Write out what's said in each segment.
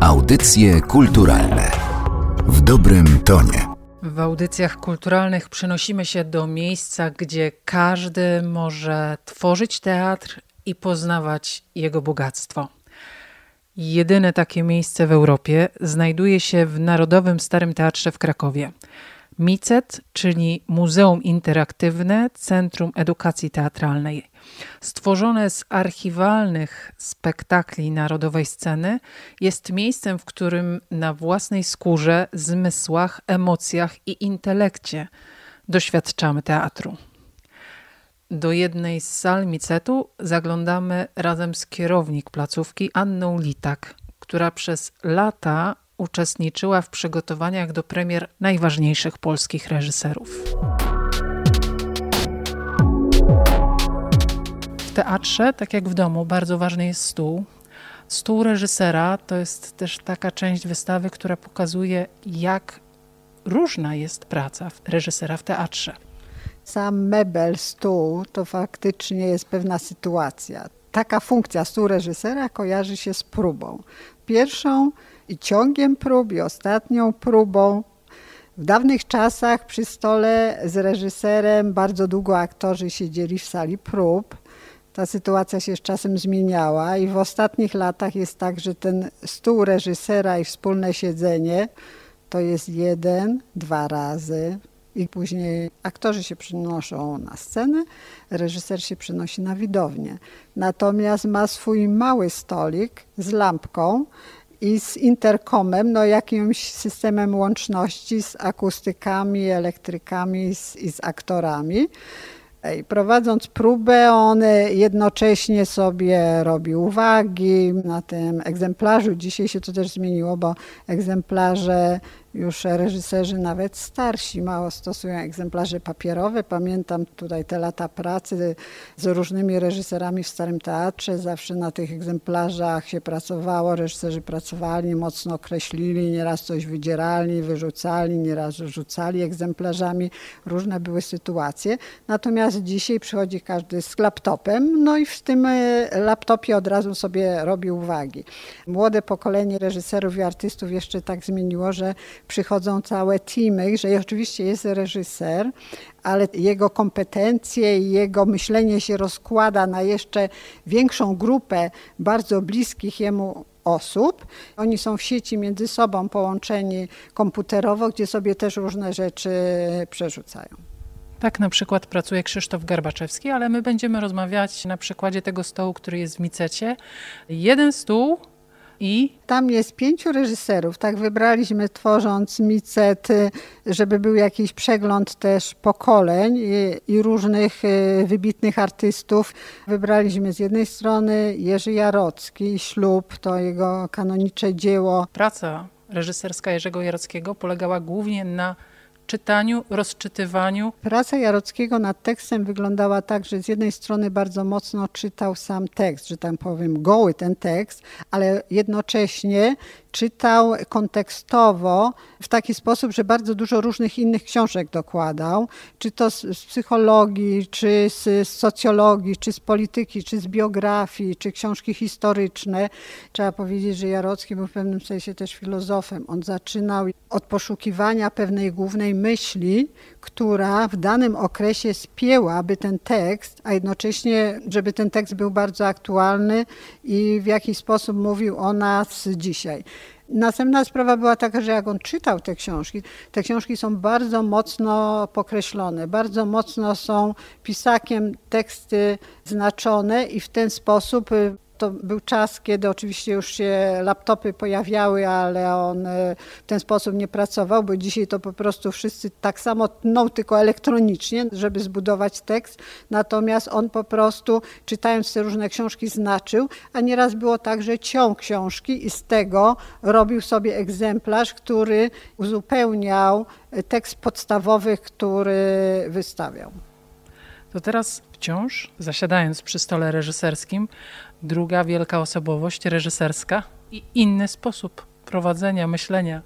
Audycje kulturalne w dobrym tonie. W audycjach kulturalnych przenosimy się do miejsca, gdzie każdy może tworzyć teatr i poznawać jego bogactwo. Jedyne takie miejsce w Europie znajduje się w Narodowym Starym Teatrze w Krakowie. MICET, czyli Muzeum Interaktywne Centrum Edukacji Teatralnej. Stworzone z archiwalnych spektakli narodowej sceny, jest miejscem, w którym na własnej skórze, zmysłach, emocjach i intelekcie doświadczamy teatru. Do jednej z sal Micetu zaglądamy razem z kierownik placówki Anną Litak, która przez lata uczestniczyła w przygotowaniach do premier najważniejszych polskich reżyserów. W teatrze, tak jak w domu, bardzo ważny jest stół. Stół reżysera to jest też taka część wystawy, która pokazuje, jak różna jest praca reżysera w teatrze. Sam mebel, stół to faktycznie jest pewna sytuacja. Taka funkcja stół reżysera kojarzy się z próbą. Pierwszą i ciągiem prób, i ostatnią próbą. W dawnych czasach przy stole z reżyserem bardzo długo aktorzy siedzieli w sali prób. Ta sytuacja się z czasem zmieniała i w ostatnich latach jest tak, że ten stół reżysera i wspólne siedzenie to jest jeden, dwa razy, i później aktorzy się przynoszą na scenę, reżyser się przynosi na widownię. Natomiast ma swój mały stolik z lampką i z interkomem, no jakimś systemem łączności z akustykami, elektrykami z, i z aktorami. I prowadząc próbę, on jednocześnie sobie robi uwagi na tym egzemplarzu. Dzisiaj się to też zmieniło, bo egzemplarze już reżyserzy nawet starsi mało stosują egzemplarze papierowe. Pamiętam tutaj te lata pracy z różnymi reżyserami w Starym Teatrze. Zawsze na tych egzemplarzach się pracowało, reżyserzy pracowali, mocno kreślili, nieraz coś wydzierali, wyrzucali, nieraz rzucali egzemplarzami. Różne były sytuacje. Natomiast dzisiaj przychodzi każdy z laptopem, no i w tym e, laptopie od razu sobie robi uwagi. Młode pokolenie reżyserów i artystów jeszcze tak zmieniło, że przychodzą całe teamy, że oczywiście jest reżyser, ale jego kompetencje i jego myślenie się rozkłada na jeszcze większą grupę bardzo bliskich jemu osób. Oni są w sieci między sobą połączeni komputerowo, gdzie sobie też różne rzeczy przerzucają. Tak na przykład pracuje Krzysztof Garbaczewski, ale my będziemy rozmawiać na przykładzie tego stołu, który jest w Micecie. Jeden stół i tam jest pięciu reżyserów. Tak wybraliśmy tworząc Micet, żeby był jakiś przegląd też pokoleń i, i, różnych y, wybitnych artystów. Wybraliśmy z jednej strony Jerzy Jarocki, Ślub, to jego kanonicze dzieło. Praca reżyserska Jerzego Jarockiego polegała głównie na czytaniu, rozczytywaniu. Praca Jarockiego nad tekstem wyglądała tak, że z jednej strony bardzo mocno czytał sam tekst, że tam powiem goły ten tekst, ale jednocześnie czytał kontekstowo w taki sposób, że bardzo dużo różnych innych książek dokładał, czy to z, z psychologii, czy z, z, socjologii, czy z polityki, czy z biografii, czy książki historyczne. Trzeba powiedzieć, że Jarocki był w pewnym sensie też filozofem. On zaczynał od poszukiwania pewnej głównej myśli, która w danym okresie spięłaby ten tekst, a jednocześnie, żeby ten tekst był bardzo aktualny i w jakiś sposób mówił o nas dzisiaj. Następna sprawa była taka, że jak on czytał te książki, te książki są bardzo mocno pokreślone, bardzo mocno są pisakiem teksty znaczone i w ten sposób y, to był czas, kiedy oczywiście już się laptopy pojawiały, ale on e, w ten sposób nie pracował, bo dzisiaj to po prostu wszyscy tak samo tną, tylko elektronicznie, żeby zbudować tekst. Natomiast on po prostu, czytając te różne książki, znaczył, a nieraz było tak, że ciął książki i z tego robił sobie egzemplarz, który uzupełniał tekst podstawowy, który wystawiał. To teraz wciąż, zasiadając przy stole reżyserskim, druga wielka osobowość reżyserska i inny sposób prowadzenia, myślenia.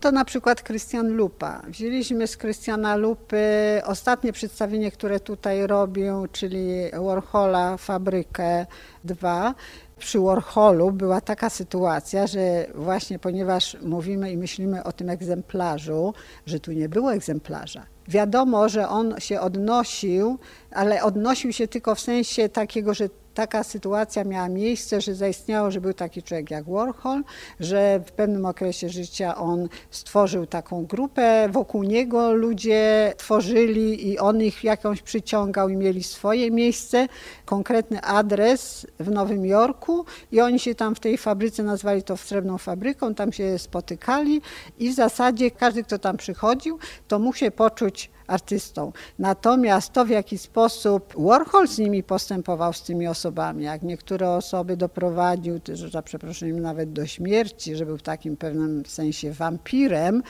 To na przykład Krystian Lupa. Wzięliśmy z Krystiana Lupy ostatnie przedstawienie, które tutaj robił, czyli Warhola Fabrykę 2. przy Warholu była taka sytuacja, że właśnie ponieważ mówimy i myślimy o tym egzemplarzu, że tu nie było egzemplarza. Wiadomo, że on się odnosił, ale odnosił się tylko w sensie takiego, że taka sytuacja miała miejsce, że zaistniało, że był taki człowiek jak Warhol, że w pewnym okresie życia on stworzył taką grupę, wokół niego ludzie tworzyli i on ich jakąś przyciągał i mieli swoje miejsce, konkretny adres w Nowym Jorku i oni się tam w tej fabryce nazwali to Srebrną Fabryką, tam się spotykali i w zasadzie każdy, kto tam przychodził, to mógł się poczuć artystą. Natomiast to, w jaki sposób Warhol z nimi postępował, z tymi osobami, jak niektóre osoby doprowadził, że za przeproszeniem nawet do śmierci, że był w takim pewnym sensie wampirem,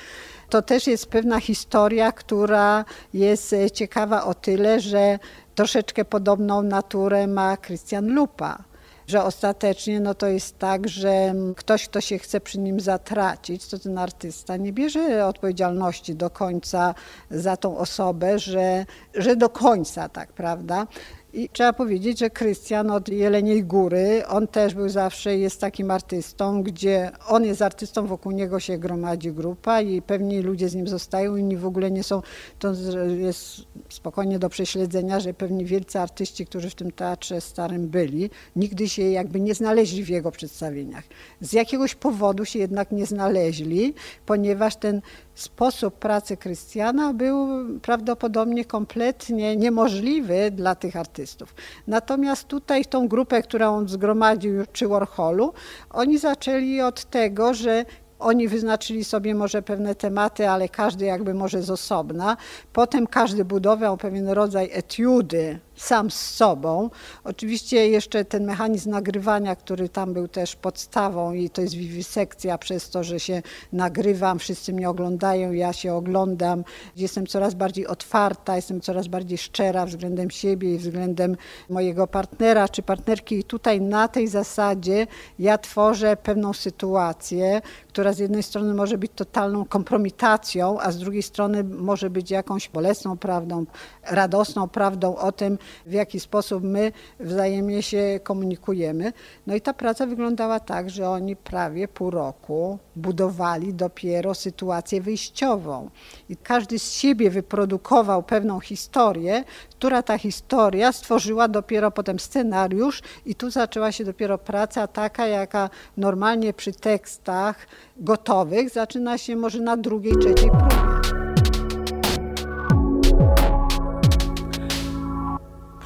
to też jest pewna historia, która jest ciekawa o tyle, że troszeczkę podobną naturę ma Christian Lupa że ostatecznie no to jest tak, że ktoś, kto się chce przy nim zatracić, to ten artysta nie bierze odpowiedzialności do końca za tą osobę, że, że do końca, tak, prawda? I trzeba powiedzieć, że Krystian od Jeleniej Góry, on też był zawsze, jest takim artystą, gdzie on jest artystą, wokół niego się gromadzi grupa i pewni ludzie z nim zostają, inni w ogóle nie są, to jest spokojnie do prześledzenia, że pewni wielcy artyści, którzy w tym teatrze starym byli, nigdy się jakby nie znaleźli w jego przedstawieniach. Z jakiegoś powodu się jednak nie znaleźli, ponieważ ten sposób pracy Krystiana był prawdopodobnie kompletnie niemożliwy dla tych artystów. Natomiast tutaj tą grupę, którą on zgromadził przy Warholu, oni zaczęli od tego, że oni wyznaczyli sobie może pewne tematy, ale każdy jakby może z osobna. Potem każdy budował pewien rodzaj etiudy sam z sobą. Oczywiście jeszcze ten mechanizm nagrywania, który tam był też podstawą i to jest wiwisekcja przez to, że się nagrywam, wszyscy mnie oglądają, ja się oglądam, jestem coraz bardziej otwarta, jestem coraz bardziej szczera względem siebie i względem mojego partnera czy partnerki i tutaj na tej zasadzie ja tworzę pewną sytuację, która z jednej strony może być totalną kompromitacją, a z drugiej strony może być jakąś bolesną prawdą, radosną prawdą o tym, w jaki sposób my wzajemnie się komunikujemy. No i ta praca wyglądała tak, że oni prawie pół roku budowali dopiero sytuację wyjściową. I każdy z siebie wyprodukował pewną historię, która ta historia stworzyła dopiero potem scenariusz i tu zaczęła się dopiero praca taka, jaka normalnie przy tekstach gotowych zaczyna się może na drugiej, trzeciej próbie.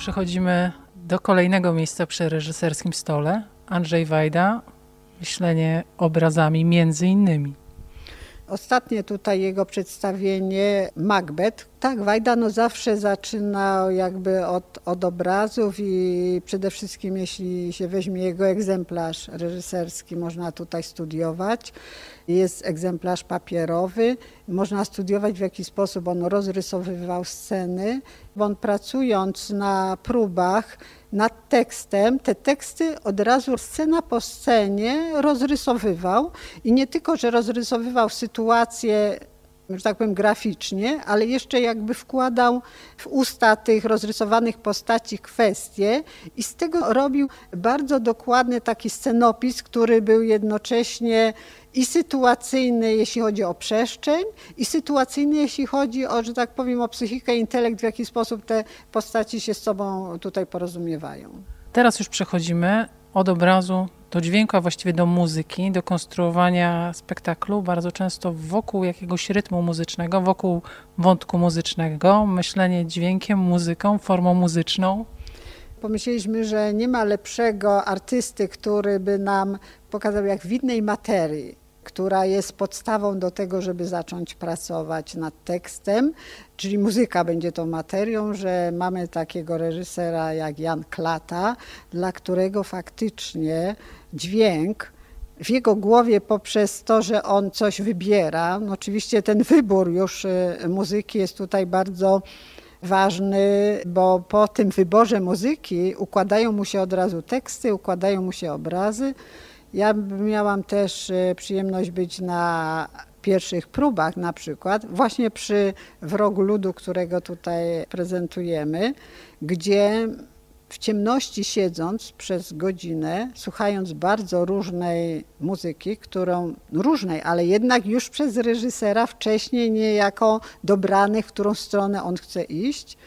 Przechodzimy do kolejnego miejsca przy reżyserskim stole. Andrzej Wajda, myślenie obrazami między innymi. Ostatnie tutaj jego przedstawienie Macbeth. Tak, Wajda no zawsze zaczyna jakby od, od obrazów i przede wszystkim jeśli się weźmie jego egzemplarz reżyserski, można tutaj studiować. Jest egzemplarz papierowy, można studiować w jaki sposób on rozrysowywał sceny, bo on pracując na próbach nad tekstem, te teksty od razu scena po scenie rozrysowywał i nie tylko, że rozrysowywał sytuację że tak powiem, graficznie, ale jeszcze jakby wkładał w usta tych rozrysowanych postaci kwestie i z tego robił bardzo dokładny taki scenopis, który był jednocześnie i sytuacyjny, jeśli chodzi o przestrzeń, i sytuacyjny, jeśli chodzi o, że tak powiem, o psychikę, intelekt, w jaki sposób te postaci się z sobą tutaj porozumiewają. Teraz już przechodzimy od obrazu do dźwięku, a właściwie do muzyki, do konstruowania spektaklu, bardzo często wokół jakiegoś rytmu muzycznego, wokół wątku muzycznego, myślenie dźwiękiem, muzyką, formą muzyczną. Pomyśleliśmy, że nie ma lepszego artysty, który by nam pokazał, jak w innej materii która jest podstawą do tego, żeby zacząć pracować nad tekstem, czyli muzyka będzie tą materią, że mamy takiego reżysera jak Jan Klata, dla którego faktycznie dźwięk w jego głowie poprzez to, że on coś wybiera, no oczywiście ten wybór już y, muzyki jest tutaj bardzo ważny, bo po tym wyborze muzyki układają mu się od razu teksty, układają mu się obrazy. Ja miałam też e, przyjemność być na pierwszych próbach na przykład, właśnie przy Wrogu Ludu, którego tutaj prezentujemy, gdzie w ciemności siedząc przez godzinę, słuchając bardzo różnej muzyki, którą różnej, ale jednak już przez reżysera wcześniej niejako dobranych, w którą stronę on chce iść.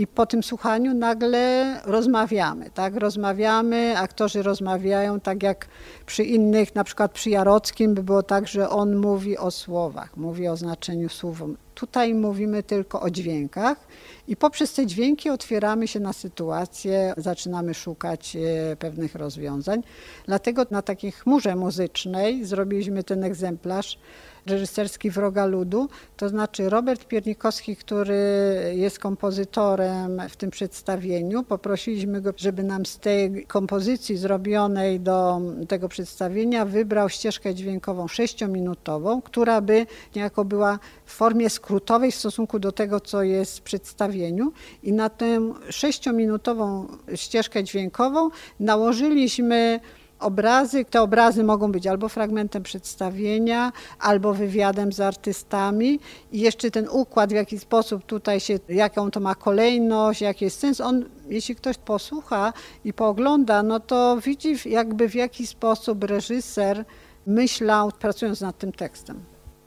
I po tym słuchaniu nagle rozmawiamy, tak? Rozmawiamy, aktorzy rozmawiają tak jak przy innych, na przykład przy Jarockim by było tak, że on mówi o słowach, mówi o znaczeniu słów. Tutaj mówimy tylko o dźwiękach i poprzez te dźwięki otwieramy się na sytuację, zaczynamy szukać e, pewnych rozwiązań. Dlatego na takiej chmurze muzycznej zrobiliśmy ten egzemplarz reżyserski Wroga Ludu, to znaczy Robert Piernikowski, który jest kompozytorem w tym przedstawieniu, poprosiliśmy go, żeby nam z tej kompozycji zrobionej do tego przedstawienia wybrał ścieżkę dźwiękową sześciominutową, która by niejako była w formie skrótowej w stosunku do tego, co jest w przedstawieniu. I na tę sześciominutową ścieżkę dźwiękową nałożyliśmy obrazy. Te obrazy mogą być albo fragmentem przedstawienia, albo wywiadem z artystami. I jeszcze ten układ, w jaki sposób tutaj się, jaką to ma kolejność, jaki jest sens, on, jeśli ktoś posłucha i poogląda, no to widzi jakby w jaki sposób reżyser myślał, pracując nad tym tekstem.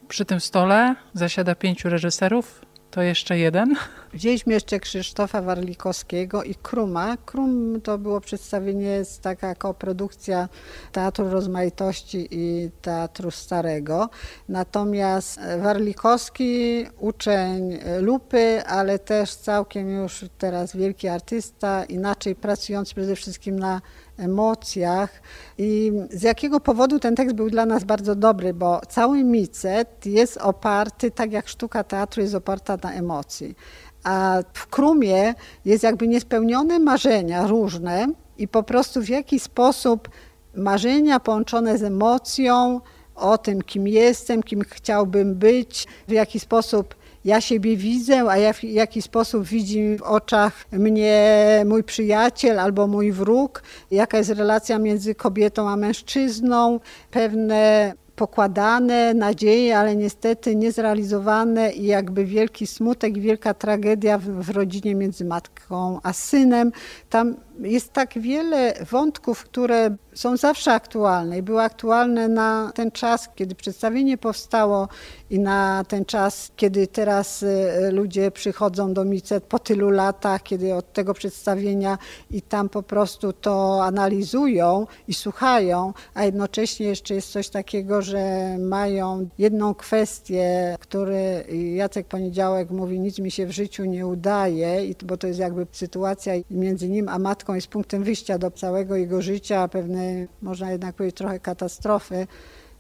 Przy tym stole zasiada pięciu reżyserów, to jeszcze jeden. Wzięliśmy jeszcze Krzysztofa Warlikowskiego i Kruma. Krum to było przedstawienie, taka koprodukcja Teatru Rozmaitości i Teatru Starego. Natomiast Warlikowski, uczeń Lupy, ale też całkiem już teraz wielki artysta, inaczej pracujący przede wszystkim na emocjach. I z jakiego powodu ten tekst był dla nas bardzo dobry, bo cały micet jest oparty, tak jak sztuka teatru jest oparta na emocji. A w Krumie jest jakby niespełnione marzenia różne i po prostu w jaki sposób marzenia połączone z emocją o tym, kim jestem, kim chciałbym być, w jaki sposób ja siebie widzę, a ja w jaki sposób widzi w oczach mnie mój przyjaciel albo mój wróg, jaka jest relacja między kobietą a mężczyzną, pewne pokładane nadzieje, ale niestety niezrealizowane i jakby wielki smutek, wielka tragedia w, w rodzinie między matką a synem. Tam jest tak wiele wątków, które są zawsze aktualne i były aktualne na ten czas, kiedy przedstawienie powstało i na ten czas, kiedy teraz y, ludzie przychodzą do Micet po tylu latach, kiedy od tego przedstawienia i tam po prostu to analizują i słuchają, a jednocześnie jeszcze jest coś takiego, że mają jedną kwestię, który Jacek Poniedziałek mówi, nic mi się w życiu nie udaje, bo to jest jakby sytuacja między nim a matką jest punktem wyjścia do całego jego życia, pewnej, można jednak powiedzieć, trochę katastrofy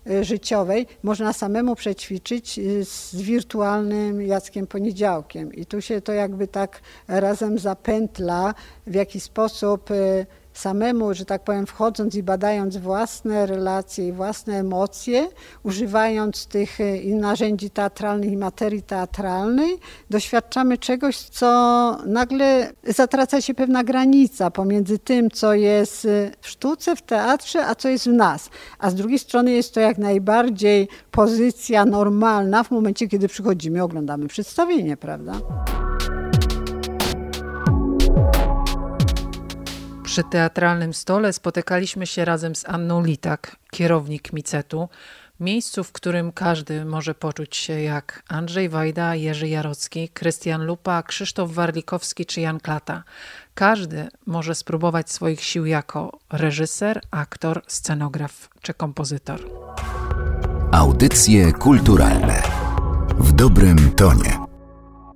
y, życiowej, można samemu przećwiczyć y, z wirtualnym Jackiem Poniedziałkiem. I tu się to jakby tak razem zapętla, w jaki sposób y, samemu, że tak powiem, wchodząc i badając własne relacje i własne emocje, używając tych i narzędzi teatralnych i materii teatralnej, doświadczamy czegoś, co nagle zatraca się pewna granica pomiędzy tym, co jest e, w sztuce, w teatrze, a co jest w nas. A z drugiej strony jest to jak najbardziej pozycja normalna w momencie, kiedy przychodzimy, oglądamy przedstawienie, prawda? Przy teatralnym stole spotykaliśmy się razem z Anną Litak, kierownik Micetu, miejscu, w którym każdy może poczuć się jak Andrzej Wajda, Jerzy Jarocki, Krystian Lupa, Krzysztof Warlikowski czy Jan Klata. Każdy może spróbować swoich sił jako reżyser, aktor, scenograf czy kompozytor. Audycje kulturalne w dobrym tonie.